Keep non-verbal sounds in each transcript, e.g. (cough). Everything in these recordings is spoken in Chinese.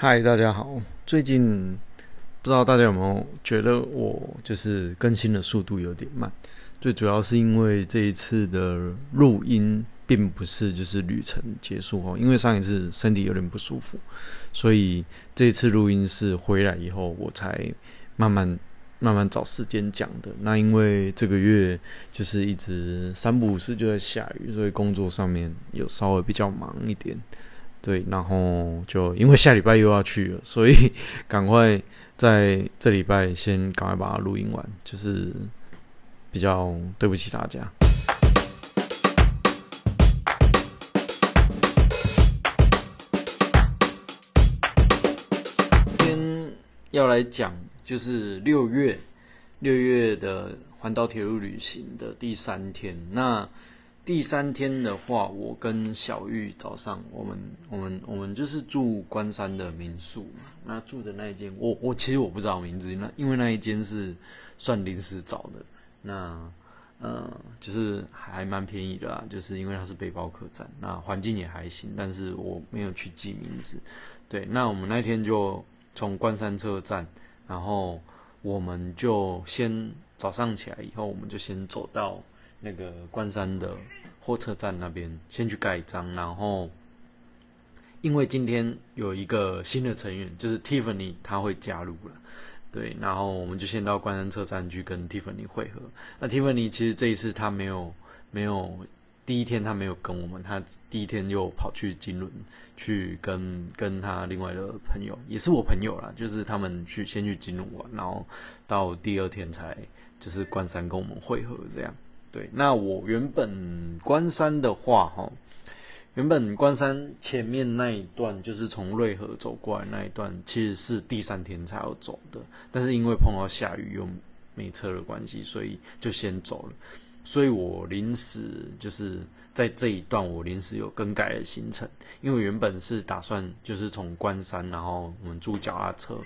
嗨，大家好。最近不知道大家有没有觉得我就是更新的速度有点慢？最主要是因为这一次的录音并不是就是旅程结束哦，因为上一次身体有点不舒服，所以这次录音是回来以后我才慢慢慢慢找时间讲的。那因为这个月就是一直三不五时就在下雨，所以工作上面有稍微比较忙一点。对，然后就因为下礼拜又要去了，所以 (laughs) 赶快在这礼拜先赶快把它录音完，就是比较对不起大家。今天要来讲就是六月六月的环岛铁路旅行的第三天，那。第三天的话，我跟小玉早上，我们我们我们就是住关山的民宿嘛。那住的那一间，我我其实我不知道名字，那因为那一间是算临时找的。那呃，就是还蛮便宜的啦，就是因为它是背包客栈，那环境也还行，但是我没有去记名字。对，那我们那天就从关山车站，然后我们就先早上起来以后，我们就先走到那个关山的。火车站那边先去盖章，然后因为今天有一个新的成员，就是 Tiffany，他会加入了，对，然后我们就先到关山车站去跟 Tiffany 会合。那 Tiffany 其实这一次他没有没有第一天他没有跟我们，他第一天又跑去金轮去跟跟他另外的朋友，也是我朋友啦，就是他们去先去金轮玩，然后到第二天才就是关山跟我们会合这样。对，那我原本关山的话，哈，原本关山前面那一段就是从瑞河走过来那一段，其实是第三天才要走的，但是因为碰到下雨又没车的关系，所以就先走了。所以我临时就是在这一段，我临时有更改了行程，因为原本是打算就是从关山，然后我们租脚踏车，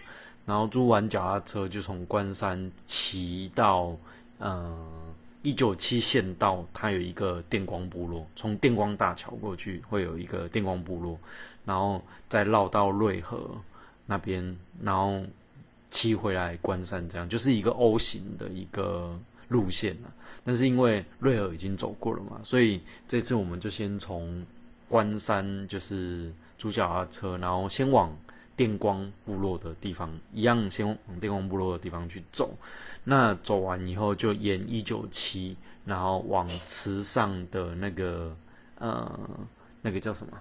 然后租完脚踏车就从关山骑到嗯。一九七线道，它有一个电光部落，从电光大桥过去会有一个电光部落，然后再绕到瑞河那边，然后骑回来关山，这样就是一个 O 型的一个路线了。但是因为瑞河已经走过了嘛，所以这次我们就先从关山就是主角啊车，然后先往。电光部落的地方一样，先往电光部落的地方去走。那走完以后，就沿一九七，然后往池上的那个呃，那个叫什么？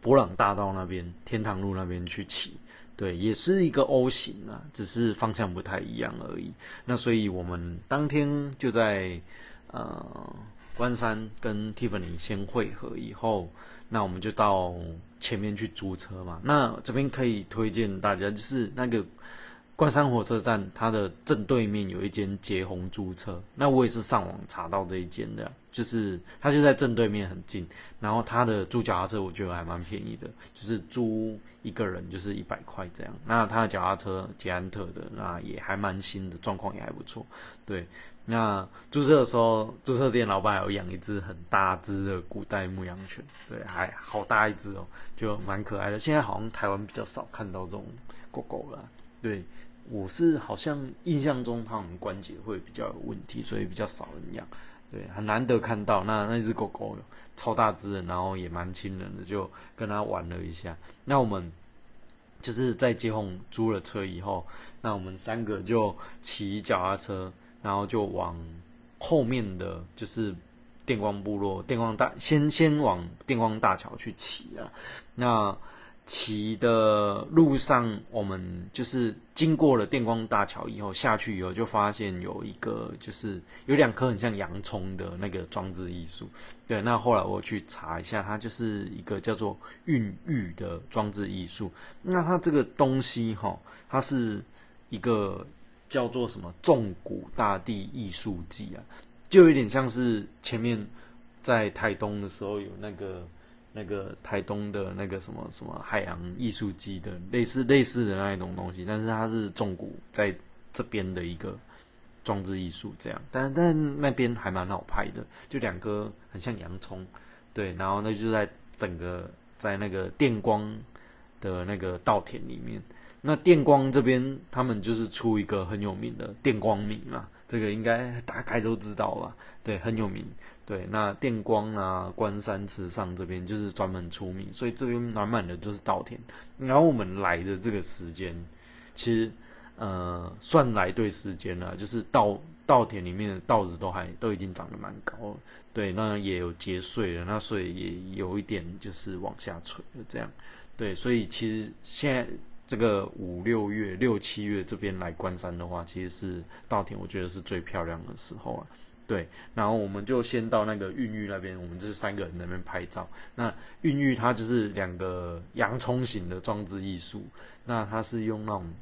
博朗大道那边，天堂路那边去骑。对，也是一个 O 型啊，只是方向不太一样而已。那所以我们当天就在呃关山跟 Tiffany 先会合以后。那我们就到前面去租车嘛。那这边可以推荐大家，就是那个关山火车站，它的正对面有一间捷鸿租车。那我也是上网查到这一间的，就是它就在正对面，很近。然后它的租脚踏车我觉得还蛮便宜的，就是租一个人就是一百块这样。那它的脚踏车捷安特的，那也还蛮新的，状况也还不错。对。那注册的时候，注册店老板有养一只很大只的古代牧羊犬，对，还好大一只哦，就蛮可爱的。现在好像台湾比较少看到这种狗狗了，对我是好像印象中它们关节会比较有问题，所以比较少人养，对，很难得看到。那那只狗狗超大只，然后也蛮亲人的，就跟它玩了一下。那我们就是在接红租了车以后，那我们三个就骑脚踏车。然后就往后面的就是电光部落、电光大，先先往电光大桥去骑啊。那骑的路上，我们就是经过了电光大桥以后，下去以后就发现有一个，就是有两颗很像洋葱的那个装置艺术。对，那后来我去查一下，它就是一个叫做孕育的装置艺术。那它这个东西哈，它是一个。叫做什么“重谷大地艺术季”啊，就有点像是前面在台东的时候有那个那个台东的那个什么什么海洋艺术季的类似类似的那一种东西，但是它是重谷在这边的一个装置艺术这样，但但那边还蛮好拍的，就两个很像洋葱，对，然后那就在整个在那个电光的那个稻田里面。那电光这边，他们就是出一个很有名的电光米嘛，这个应该大概都知道吧？对，很有名。对，那电光啊，关山池上这边就是专门出米，所以这边满满的就是稻田。然后我们来的这个时间，其实呃算来对时间了，就是稻稻田里面的稻子都还都已经长得蛮高，对，那也有结穗了，那所以也有一点就是往下垂了这样。对，所以其实现在。这个五六月、六七月这边来关山的话，其实是稻田，我觉得是最漂亮的时候啊。对，然后我们就先到那个孕育那边，我们这三个人那边拍照。那孕育它就是两个洋葱型的装置艺术，那它是用那种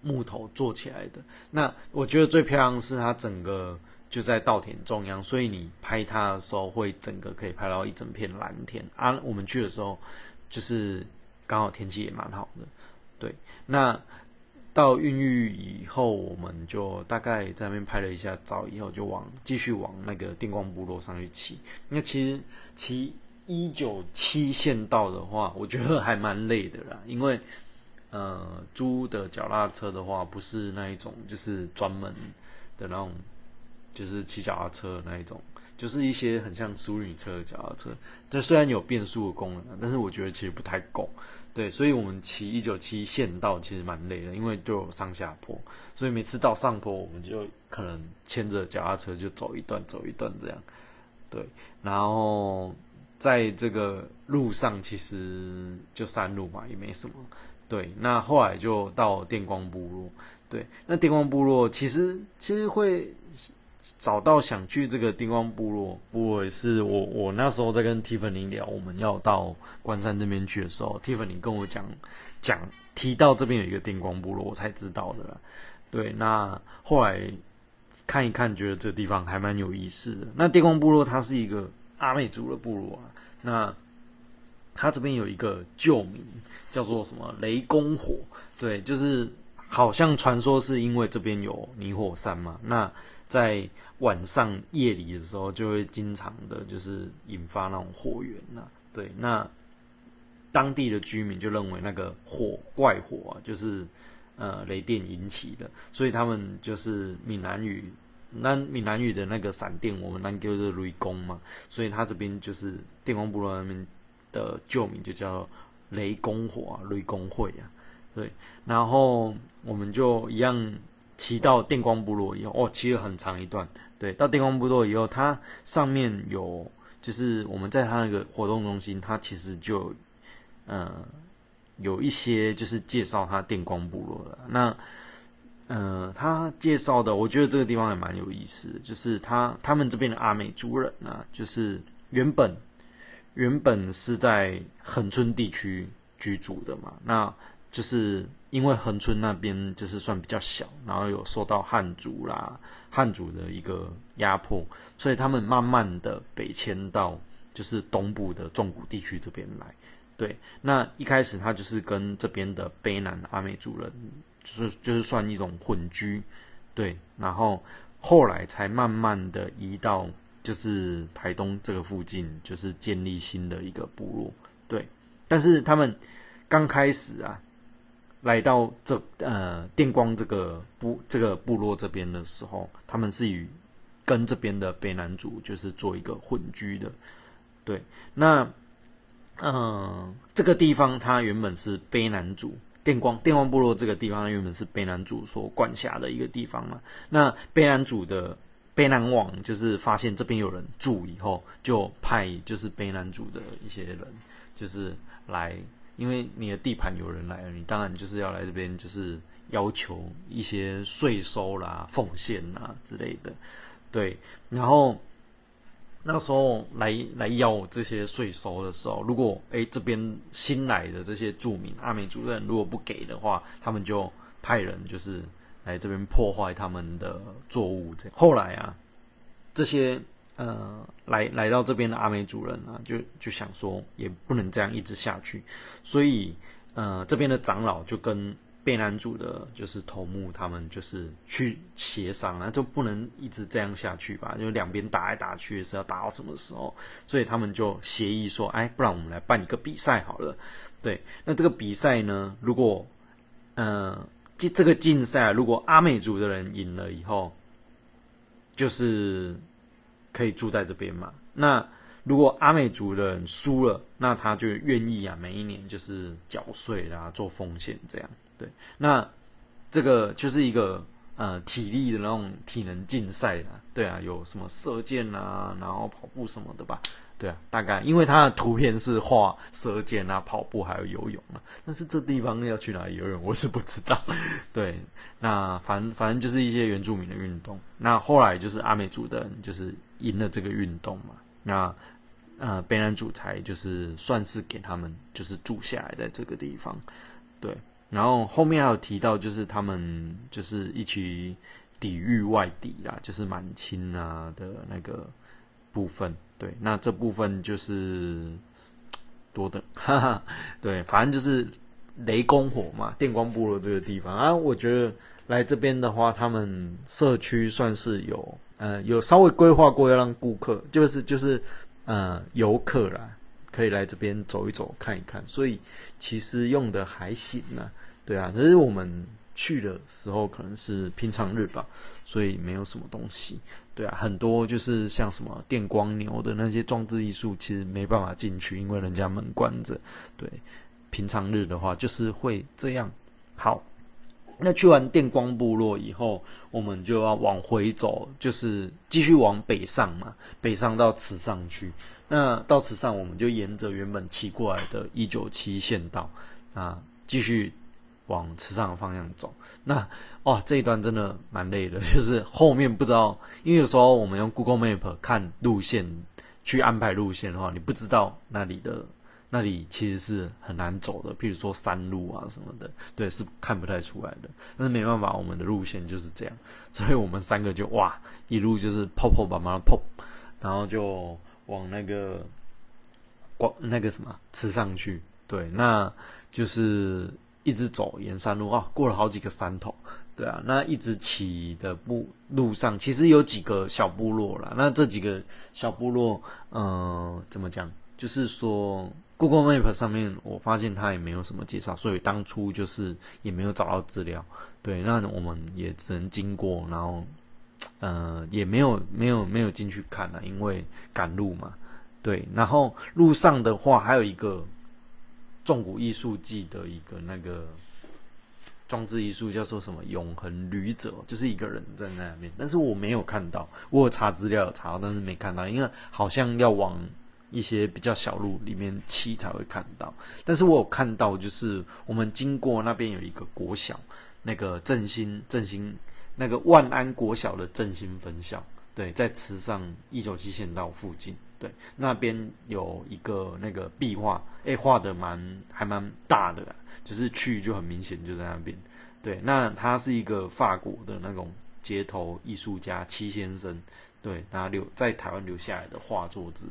木头做起来的。那我觉得最漂亮是它整个就在稻田中央，所以你拍它的时候会整个可以拍到一整片蓝天啊。我们去的时候就是。刚好天气也蛮好的，对。那到孕育以后，我们就大概在那边拍了一下照，以后就往继续往那个电光部落上去骑。那其实骑一九七线道的话，我觉得还蛮累的啦，(laughs) 因为呃，租的脚踏车的话，不是那一种，就是专门的那种，就是骑脚踏车那一种。就是一些很像淑女车的脚踏车，这虽然有变速的功能，但是我觉得其实不太够。对，所以我们骑一九七线道其实蛮累的，因为就有上下坡，所以每次到上坡，我们就可能牵着脚踏车就走一段走一段这样。对，然后在这个路上其实就山路嘛，也没什么。对，那后来就到电光部落。对，那电光部落其实其实会。找到想去这个电光部落，部落也是我我那时候在跟 Tiffany 聊，我们要到关山这边去的时候，Tiffany 跟我讲讲提到这边有一个电光部落，我才知道的啦。对，那后来看一看，觉得这地方还蛮有意思的。那电光部落它是一个阿美族的部落啊，那它这边有一个旧名叫做什么雷公火，对，就是好像传说是因为这边有泥火山嘛，那。在晚上夜里的时候，就会经常的，就是引发那种火源呐。对，那当地的居民就认为那个火怪火啊，就是呃雷电引起的，所以他们就是闽南语，那闽南语的那个闪电，我们那叫做雷公嘛，所以他这边就是电光部落那边的旧名就叫雷公火啊，雷公会啊。对，然后我们就一样。骑到电光部落以后，哦，骑了很长一段。对，到电光部落以后，它上面有，就是我们在它那个活动中心，它其实就，呃，有一些就是介绍它电光部落的。那，呃，他介绍的，我觉得这个地方也蛮有意思，就是他他们这边的阿美族人啊，就是原本原本是在恒春地区居住的嘛，那就是。因为恒春那边就是算比较小，然后有受到汉族啦、汉族的一个压迫，所以他们慢慢的北迁到就是东部的纵谷地区这边来。对，那一开始他就是跟这边的卑南阿美族人，就是就是算一种混居，对，然后后来才慢慢的移到就是台东这个附近，就是建立新的一个部落。对，但是他们刚开始啊。来到这呃电光这个部这个部落这边的时候，他们是与跟这边的北南族就是做一个混居的，对。那嗯，这个地方它原本是卑南族电光电光部落这个地方原本是卑南族所管辖的一个地方嘛。那卑南族的卑南王就是发现这边有人住以后，就派就是卑南族的一些人就是来。因为你的地盘有人来了，你当然就是要来这边，就是要求一些税收啦、奉献啦之类的，对。然后那时候来来要这些税收的时候，如果哎这边新来的这些住民阿美主任如果不给的话，他们就派人就是来这边破坏他们的作物。这样后来啊，这些。呃，来来到这边的阿美主人啊，就就想说，也不能这样一直下去，所以呃，这边的长老就跟贝男主的就是头目他们就是去协商啊，就不能一直这样下去吧？就两边打来打去是要打到什么时候？所以他们就协议说，哎，不然我们来办一个比赛好了。对，那这个比赛呢，如果呃，这这个竞赛如果阿美族的人赢了以后，就是可以住在这边嘛。那如果阿美族的人输了，那他就愿意啊，每一年就是缴税啦，做奉献这样。对，那这个就是一个呃体力的那种体能竞赛啊，对啊，有什么射箭啊，然后跑步什么的吧，对啊，大概因为他的图片是画射箭啊、跑步还有游泳啊，但是这地方要去哪里游泳我是不知道。对，那反反正就是一些原住民的运动，那后来就是阿美族的人就是赢了这个运动嘛，那呃北南主才就是算是给他们就是住下来在这个地方，对。然后后面还有提到，就是他们就是一起抵御外敌啦，就是满清啊的那个部分。对，那这部分就是多的，哈哈。对，反正就是雷公火嘛，电光部落这个地方啊。我觉得来这边的话，他们社区算是有呃有稍微规划过，要让顾客就是就是呃游客啦。可以来这边走一走，看一看，所以其实用的还行呢。对啊，可是我们去的时候可能是平常日吧，所以没有什么东西。对啊，很多就是像什么电光牛的那些装置艺术，其实没办法进去，因为人家门关着。对，平常日的话就是会这样。好，那去完电光部落以后，我们就要往回走，就是继续往北上嘛，北上到池上去。那到池上，我们就沿着原本骑过来的一九七县道啊，继续往池上的方向走。那哇，这一段真的蛮累的，(laughs) 就是后面不知道，因为有时候我们用 Google Map 看路线去安排路线的话，你不知道那里的那里其实是很难走的，譬如说山路啊什么的，对，是看不太出来的。但是没办法，我们的路线就是这样，所以我们三个就哇，一路就是泡泡把忙泡，然后就。往那个光那个什么吃上去，对，那就是一直走沿山路啊，过了好几个山头，对啊，那一直起的路路上其实有几个小部落了，那这几个小部落，嗯，怎么讲？就是说，Google Map 上面我发现它也没有什么介绍，所以当初就是也没有找到资料，对，那我们也只能经过，然后。呃，也没有没有没有进去看了，因为赶路嘛。对，然后路上的话，还有一个重古艺术季的一个那个装置艺术，叫做什么“永恒旅者”，就是一个人在那边。但是我没有看到，我有查资料有查，但是没看到，因为好像要往一些比较小路里面骑才会看到。但是我有看到，就是我们经过那边有一个国小，那个振兴振兴。那个万安国小的振兴分校，对，在池上一九七县道附近，对，那边有一个那个壁画，哎，画的蛮还蛮大的，就是去就很明显就在那边，对，那他是一个法国的那种街头艺术家戚先生，对，他留在台湾留下来的画作之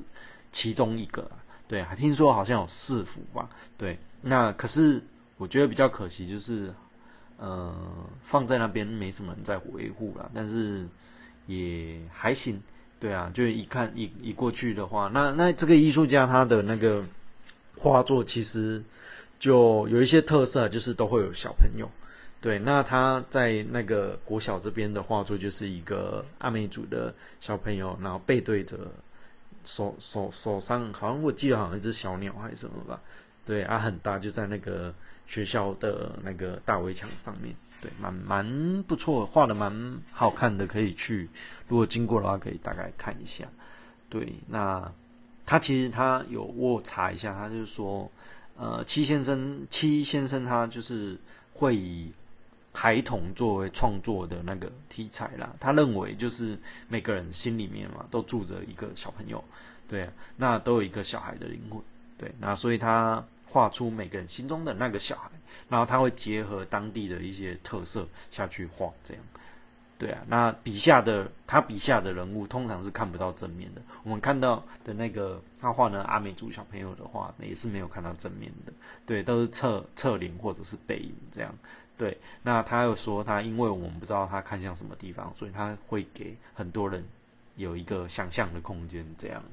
其中一个，对，还听说好像有四幅吧，对，那可是我觉得比较可惜就是。呃，放在那边没什么人在维护了，但是也还行，对啊，就一看一一过去的话，那那这个艺术家他的那个画作其实就有一些特色，就是都会有小朋友，对，那他在那个国小这边的画作就是一个阿美族的小朋友，然后背对着手手手上好像我记得好像一只小鸟还是什么吧，对啊，很大就在那个。学校的那个大围墙上面，对，蛮蛮不错，画的蛮好看的，可以去。如果经过的话，可以大概看一下。对，那他其实他有我查一下，他就是说，呃，七先生，七先生他就是会以孩童作为创作的那个题材啦。他认为就是每个人心里面嘛，都住着一个小朋友，对，那都有一个小孩的灵魂，对，那所以他。画出每个人心中的那个小孩，然后他会结合当地的一些特色下去画，这样，对啊。那笔下的他笔下的人物通常是看不到正面的。我们看到的那个他画的阿美族小朋友的话，也是没有看到正面的，对，都是侧侧脸或者是背影这样，对，那他又说他因为我们不知道他看向什么地方，所以他会给很多人有一个想象的空间，这样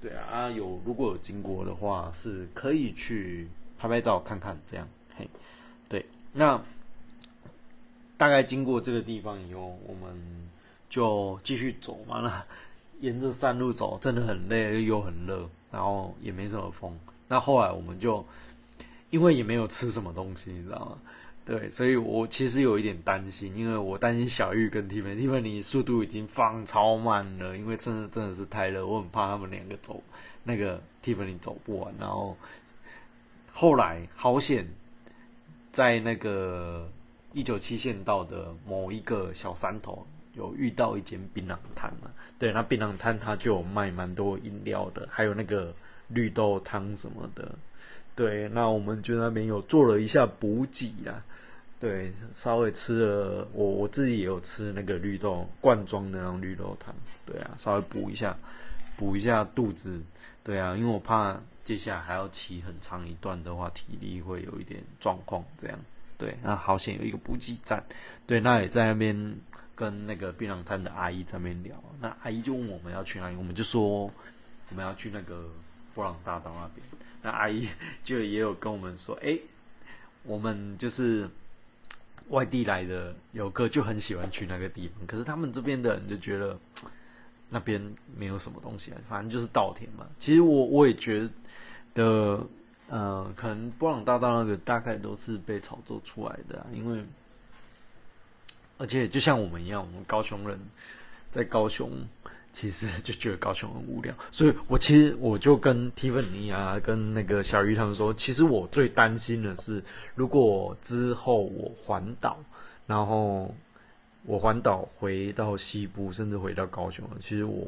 对啊，啊有如果有经过的话，是可以去拍拍照看看，这样嘿，对，那大概经过这个地方以后，我们就继续走嘛，那 (laughs) 沿着山路走，真的很累又很热，然后也没什么风。那后来我们就因为也没有吃什么东西，你知道吗？对，所以我其实有一点担心，因为我担心小玉跟 Tiffany 速度已经放超慢了，因为真的真的是太热，我很怕他们两个走那个 Tiffany 走不完。然后后来好险，在那个一九七线道的某一个小山头有遇到一间槟榔摊嘛？对，那槟榔摊它就有卖蛮多饮料的，还有那个绿豆汤什么的。对，那我们就那边有做了一下补给啊。对，稍微吃了，我我自己也有吃那个绿豆罐装的那种绿豆汤，对啊，稍微补一下，补一下肚子，对啊，因为我怕接下来还要骑很长一段的话，体力会有一点状况，这样，对，那好险有一个补给站，对，那也在那边跟那个槟榔摊的阿姨在那边聊，那阿姨就问我们要去哪里，我们就说我们要去那个布朗大道那边，那阿姨就也有跟我们说，哎，我们就是。外地来的游客就很喜欢去那个地方，可是他们这边的人就觉得那边没有什么东西啊，反正就是稻田嘛。其实我我也觉得，呃，可能波朗大道那个大概都是被炒作出来的，因为而且就像我们一样，我们高雄人在高雄。其实就觉得高雄很无聊，所以我其实我就跟 Tiffany 啊，跟那个小鱼他们说，其实我最担心的是，如果之后我环岛，然后我环岛回到西部，甚至回到高雄，其实我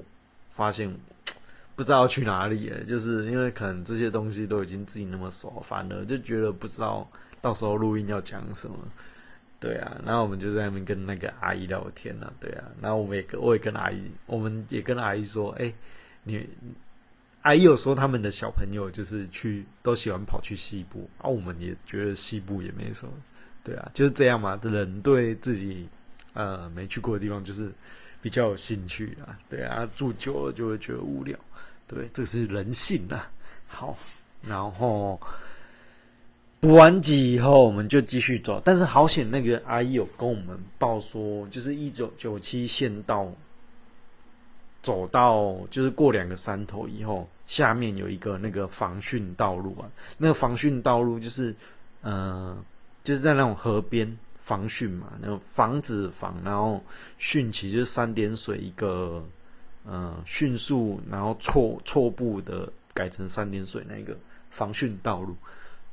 发现不知道去哪里，就是因为可能这些东西都已经自己那么熟，反而就觉得不知道到时候录音要讲什么。对啊，然后我们就在那边跟那个阿姨聊天啊。对啊，然后我们也跟我也跟阿姨，我们也跟阿姨说，哎，你阿姨有说他们的小朋友就是去都喜欢跑去西部，啊，我们也觉得西部也没什么。对啊，就是这样嘛，人对自己呃没去过的地方就是比较有兴趣啊。对啊，住久了就会觉得无聊。对，这是人性啊。好，然后。补完级以后，我们就继续走。但是好险，那个阿姨有跟我们报说，就是一九九七县道走到，就是过两个山头以后，下面有一个那个防汛道路啊。那个防汛道路就是，呃，就是在那种河边防汛嘛，那个防止防，然后汛期就是三点水一个，呃，迅速然后错错步的改成三点水那个防汛道路。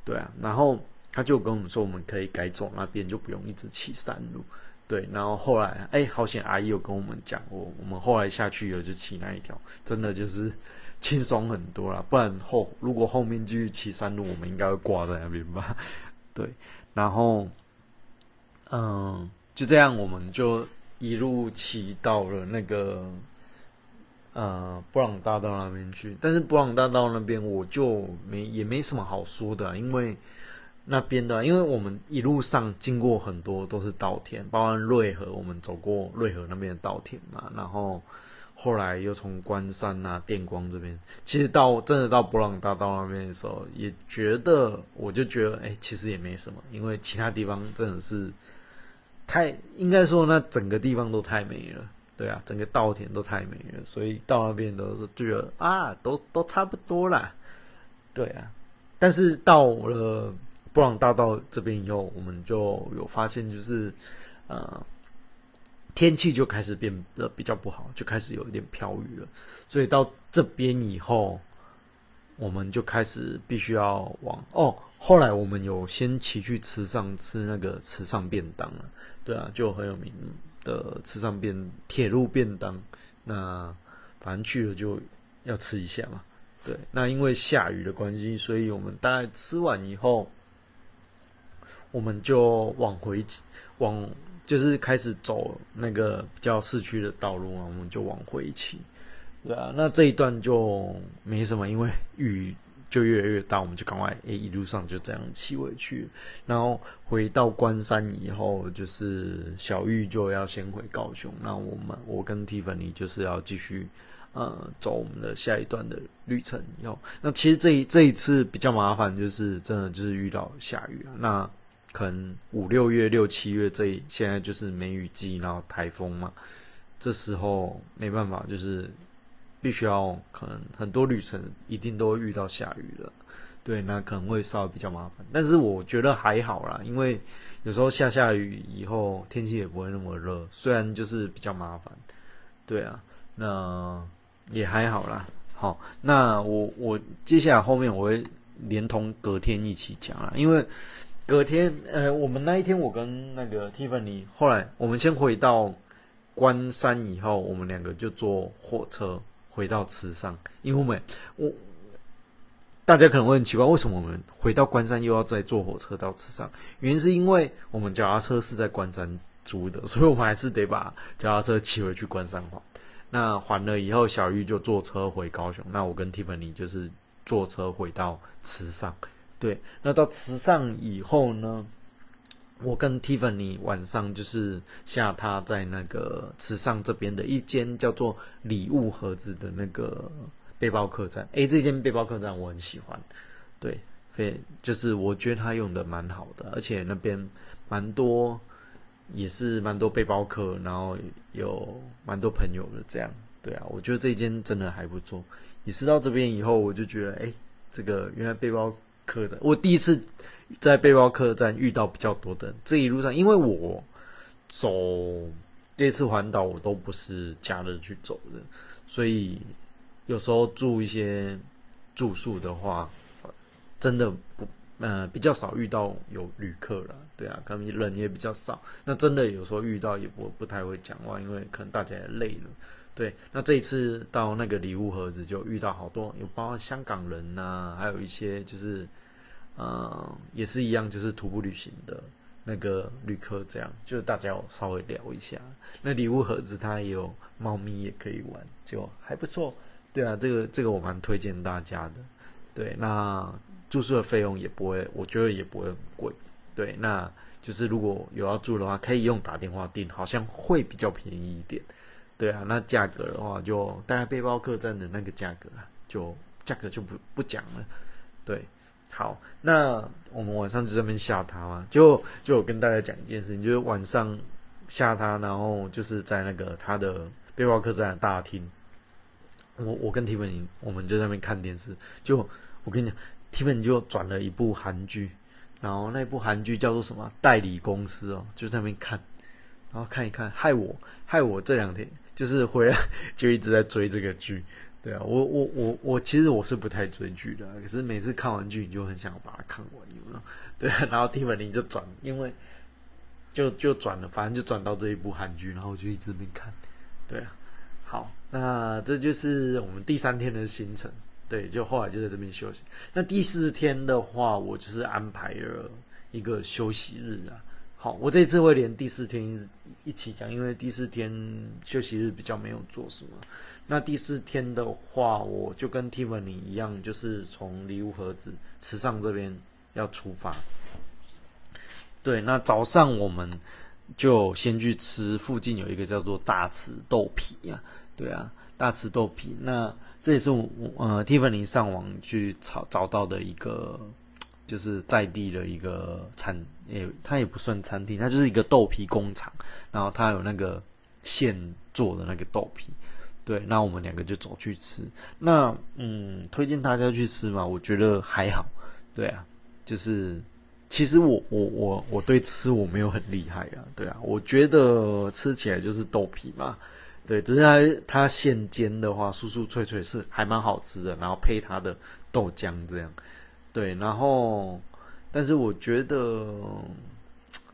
对啊，然后他就跟我们说，我们可以改走那边，就不用一直骑山路。对，然后后来，哎，好险，阿姨有跟我们讲过，我们后来下去了就骑那一条，真的就是 (laughs) 轻松很多了。不然后如果后面继续骑山路，我们应该会挂在那边吧？(laughs) 对，然后，嗯，就这样，我们就一路骑到了那个。呃，布朗大道那边去，但是布朗大道那边我就没也没什么好说的，因为那边的，因为我们一路上经过很多都是稻田，包括瑞河，我们走过瑞河那边的稻田嘛，然后后来又从关山啊、电光这边，其实到真的到布朗大道那边的时候，也觉得我就觉得，哎，其实也没什么，因为其他地方真的是太，应该说那整个地方都太美了。对啊，整个稻田都太美了，所以到那边都是觉得啊，都都差不多啦。对啊，但是到了布朗大道这边以后，我们就有发现，就是呃，天气就开始变得比较不好，就开始有一点飘雨了。所以到这边以后，我们就开始必须要往哦。后来我们有先骑去池上吃那个池上便当了。对啊，就很有名。的吃上便铁路便当，那反正去了就要吃一下嘛。对，那因为下雨的关系，所以我们大概吃完以后，我们就往回往就是开始走那个比较市区的道路嘛，我们就往回骑。对啊，那这一段就没什么，因为雨就越来越大，我们就赶快诶一路上就这样骑回去。然后回到关山以后，就是小玉就要先回高雄，那我们我跟蒂芬尼就是要继续呃走我们的下一段的旅程。要那其实这一这一次比较麻烦，就是真的就是遇到下雨。那可能五六月六七月这现在就是梅雨季，然后台风嘛，这时候没办法，就是必须要可能很多旅程一定都会遇到下雨的，对，那可能会稍微比较麻烦。但是我觉得还好啦，因为有时候下下雨以后天气也不会那么热，虽然就是比较麻烦，对啊，那也还好啦。好，那我我接下来后面我会连同隔天一起讲啦，因为。隔天，呃，我们那一天，我跟那个 Tiffany，后来我们先回到关山以后，我们两个就坐火车回到池上，因为我们我大家可能会很奇怪，为什么我们回到关山又要再坐火车到池上？原因是因为我们脚踏车是在关山租的，(laughs) 所以我们还是得把脚踏车骑回去关山还。那还了以后，小玉就坐车回高雄，那我跟 Tiffany 就是坐车回到池上。对，那到池上以后呢，我跟 Tiffany 晚上就是下榻在那个池上这边的一间叫做礼物盒子的那个背包客栈。诶，这间背包客栈我很喜欢，对，非就是我觉得他用的蛮好的，而且那边蛮多，也是蛮多背包客，然后有蛮多朋友的这样。对啊，我觉得这间真的还不错。也是到这边以后，我就觉得，诶，这个原来背包。客的，我第一次在背包客栈遇到比较多的这一路上，因为我走这次环岛我都不是假日去走的，所以有时候住一些住宿的话，真的不呃比较少遇到有旅客了，对啊，可能人也比较少，那真的有时候遇到也不不太会讲话，因为可能大家也累了。对，那这一次到那个礼物盒子就遇到好多，有包括香港人呐，还有一些就是，呃，也是一样，就是徒步旅行的那个旅客，这样就是大家稍微聊一下。那礼物盒子它也有猫咪也可以玩，就还不错。对啊，这个这个我蛮推荐大家的。对，那住宿的费用也不会，我觉得也不会很贵。对，那就是如果有要住的话，可以用打电话订，好像会比较便宜一点。对啊，那价格的话，就大概背包客栈的那个价格啊，就价格就不不讲了。对，好，那我们晚上就这边下他嘛，就就我跟大家讲一件事情，就是晚上下他，然后就是在那个他的背包客栈的大厅，我我跟 Tiffany 我们就在那边看电视，就我跟你讲，Tiffany 就转了一部韩剧，然后那部韩剧叫做什么代理公司哦，就在那边看，然后看一看，害我害我这两天。就是回来就一直在追这个剧，对啊，我我我我其实我是不太追剧的，可是每次看完剧你就很想把它看完，有没有？对啊，然后 Tiffany 就转，因为就就转了，反正就转到这一部韩剧，然后我就一直没看，对啊。好，那这就是我们第三天的行程，对，就后来就在这边休息。那第四天的话，我就是安排了一个休息日啊。好，我这次会连第四天一起讲，因为第四天休息日比较没有做什么。那第四天的话，我就跟 Tiffany 一样，就是从礼物盒子池上这边要出发。对，那早上我们就先去吃附近有一个叫做大池豆皮呀，对啊，大池豆皮。那这也是我呃 Tiffany 上网去找找到的一个。就是在地的一个餐，也它也不算餐厅，它就是一个豆皮工厂，然后它有那个现做的那个豆皮，对，那我们两个就走去吃。那嗯，推荐大家去吃嘛？我觉得还好，对啊，就是其实我我我我对吃我没有很厉害啊，对啊，我觉得吃起来就是豆皮嘛，对，只是它它现煎的话，酥酥脆脆是还蛮好吃的，然后配它的豆浆这样。对，然后，但是我觉得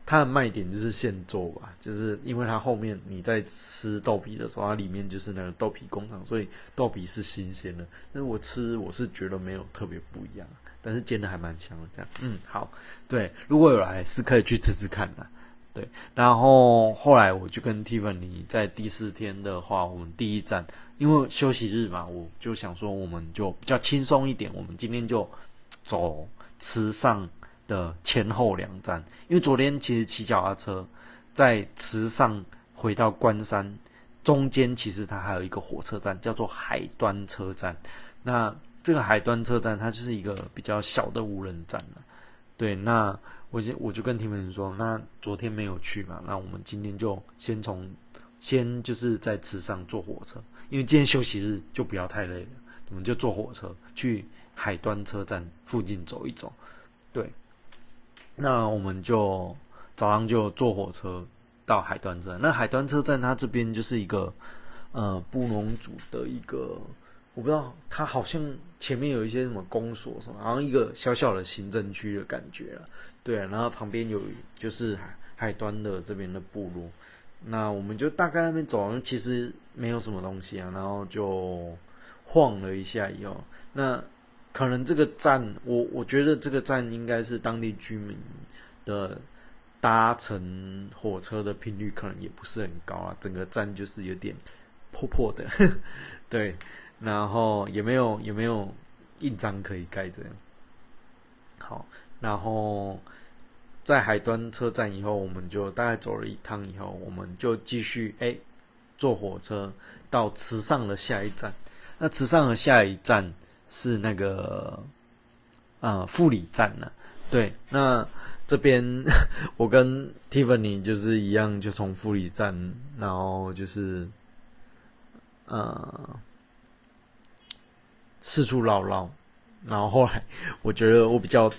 它的卖点就是现做吧，就是因为它后面你在吃豆皮的时候，它里面就是那个豆皮工厂，所以豆皮是新鲜的。但是我吃我是觉得没有特别不一样，但是煎的还蛮香的。这样，嗯，好，对，如果有来是可以去吃吃看的。对，然后后来我就跟 Tiffany 在第四天的话，我们第一站，因为休息日嘛，我就想说我们就比较轻松一点，我们今天就走池上的前后两站，因为昨天其实骑脚踏车在池上回到关山中间，其实它还有一个火车站叫做海端车站，那这个海端车站它就是一个比较小的无人站了，对，那。我就我就跟听闻说，那昨天没有去嘛，那我们今天就先从先就是在池上坐火车，因为今天休息日就不要太累了，我们就坐火车去海端车站附近走一走。对，那我们就早上就坐火车到海端站。那海端车站它这边就是一个呃布农族的一个。我不知道，它好像前面有一些什么公所什么，好像一个小小的行政区的感觉啊。对，然后旁边有就是海海端的这边的部落，那我们就大概那边走，其实没有什么东西啊，然后就晃了一下以后，那可能这个站，我我觉得这个站应该是当地居民的搭乘火车的频率可能也不是很高啊，整个站就是有点破破的，(laughs) 对。然后也没有也没有印章可以盖这样。好，然后在海端车站以后，我们就大概走了一趟以后，我们就继续哎坐火车到池上的下一站。那池上的下一站是那个啊富里站呢？对，那这边 (laughs) 我跟 Tiffany 就是一样，就从富里站，然后就是呃。四处绕绕，然后后来我觉得我比较，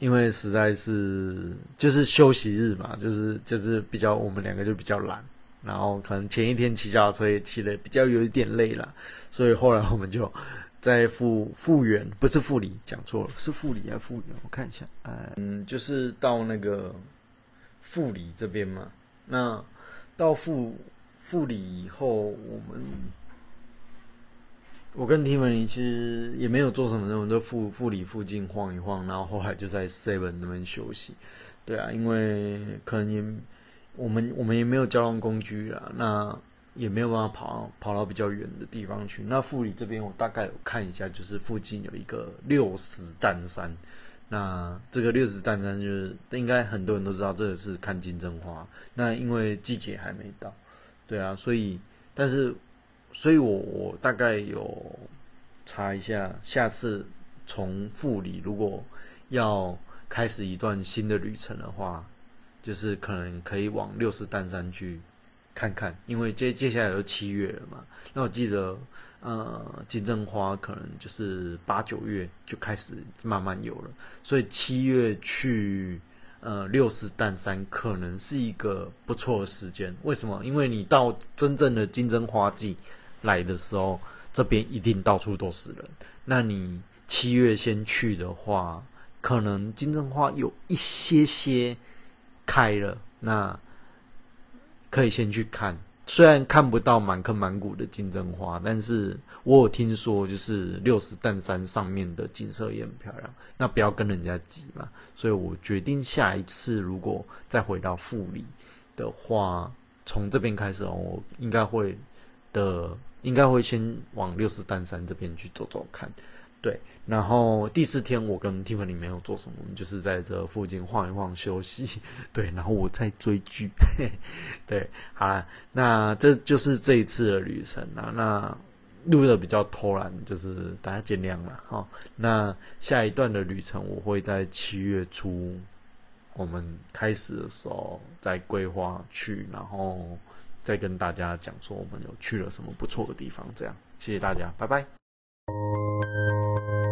因为实在是就是休息日嘛，就是就是比较我们两个就比较懒，然后可能前一天骑脚踏车也骑的比较有一点累了，所以后来我们就在复复原，不是复里，讲错了，是复里还是复原？我看一下，哎嗯，就是到那个复里这边嘛。那到复复里以后，我们。我跟提文尼其实也没有做什么，我们就附附里附近晃一晃，然后后来就在 Seven 那边休息。对啊，因为可能也我们我们也没有交通工具啊，那也没有办法跑跑到比较远的地方去。那富里这边我大概有看一下，就是附近有一个六十担山。那这个六十担山就是应该很多人都知道，这个是看金针花。那因为季节还没到，对啊，所以但是。所以，我我大概有查一下，下次从富里如果要开始一段新的旅程的话，就是可能可以往六十担山去看看，因为接接下来都七月了嘛。那我记得，呃，金针花可能就是八九月就开始慢慢有了，所以七月去。呃，六十担山可能是一个不错的时间。为什么？因为你到真正的金针花季。来的时候，这边一定到处都是人。那你七月先去的话，可能金针花有一些些开了，那可以先去看。虽然看不到满坑满谷的金针花，但是我有听说，就是六十担山上面的景色也很漂亮。那不要跟人家挤嘛，所以我决定下一次如果再回到富里的话，从这边开始哦，我应该会的。应该会先往六十担山这边去走走看，对。然后第四天我跟 Tiffany 没有做什么，我们就是在这附近晃一晃休息，(laughs) 对。然后我在追剧，(laughs) 对。好了，那这就是这一次的旅程啊。那录的比较偷懒，就是大家见谅了哈。那下一段的旅程我会在七月初我们开始的时候再规划去，然后。再跟大家讲说，我们有去了什么不错的地方，这样，谢谢大家，拜拜。Música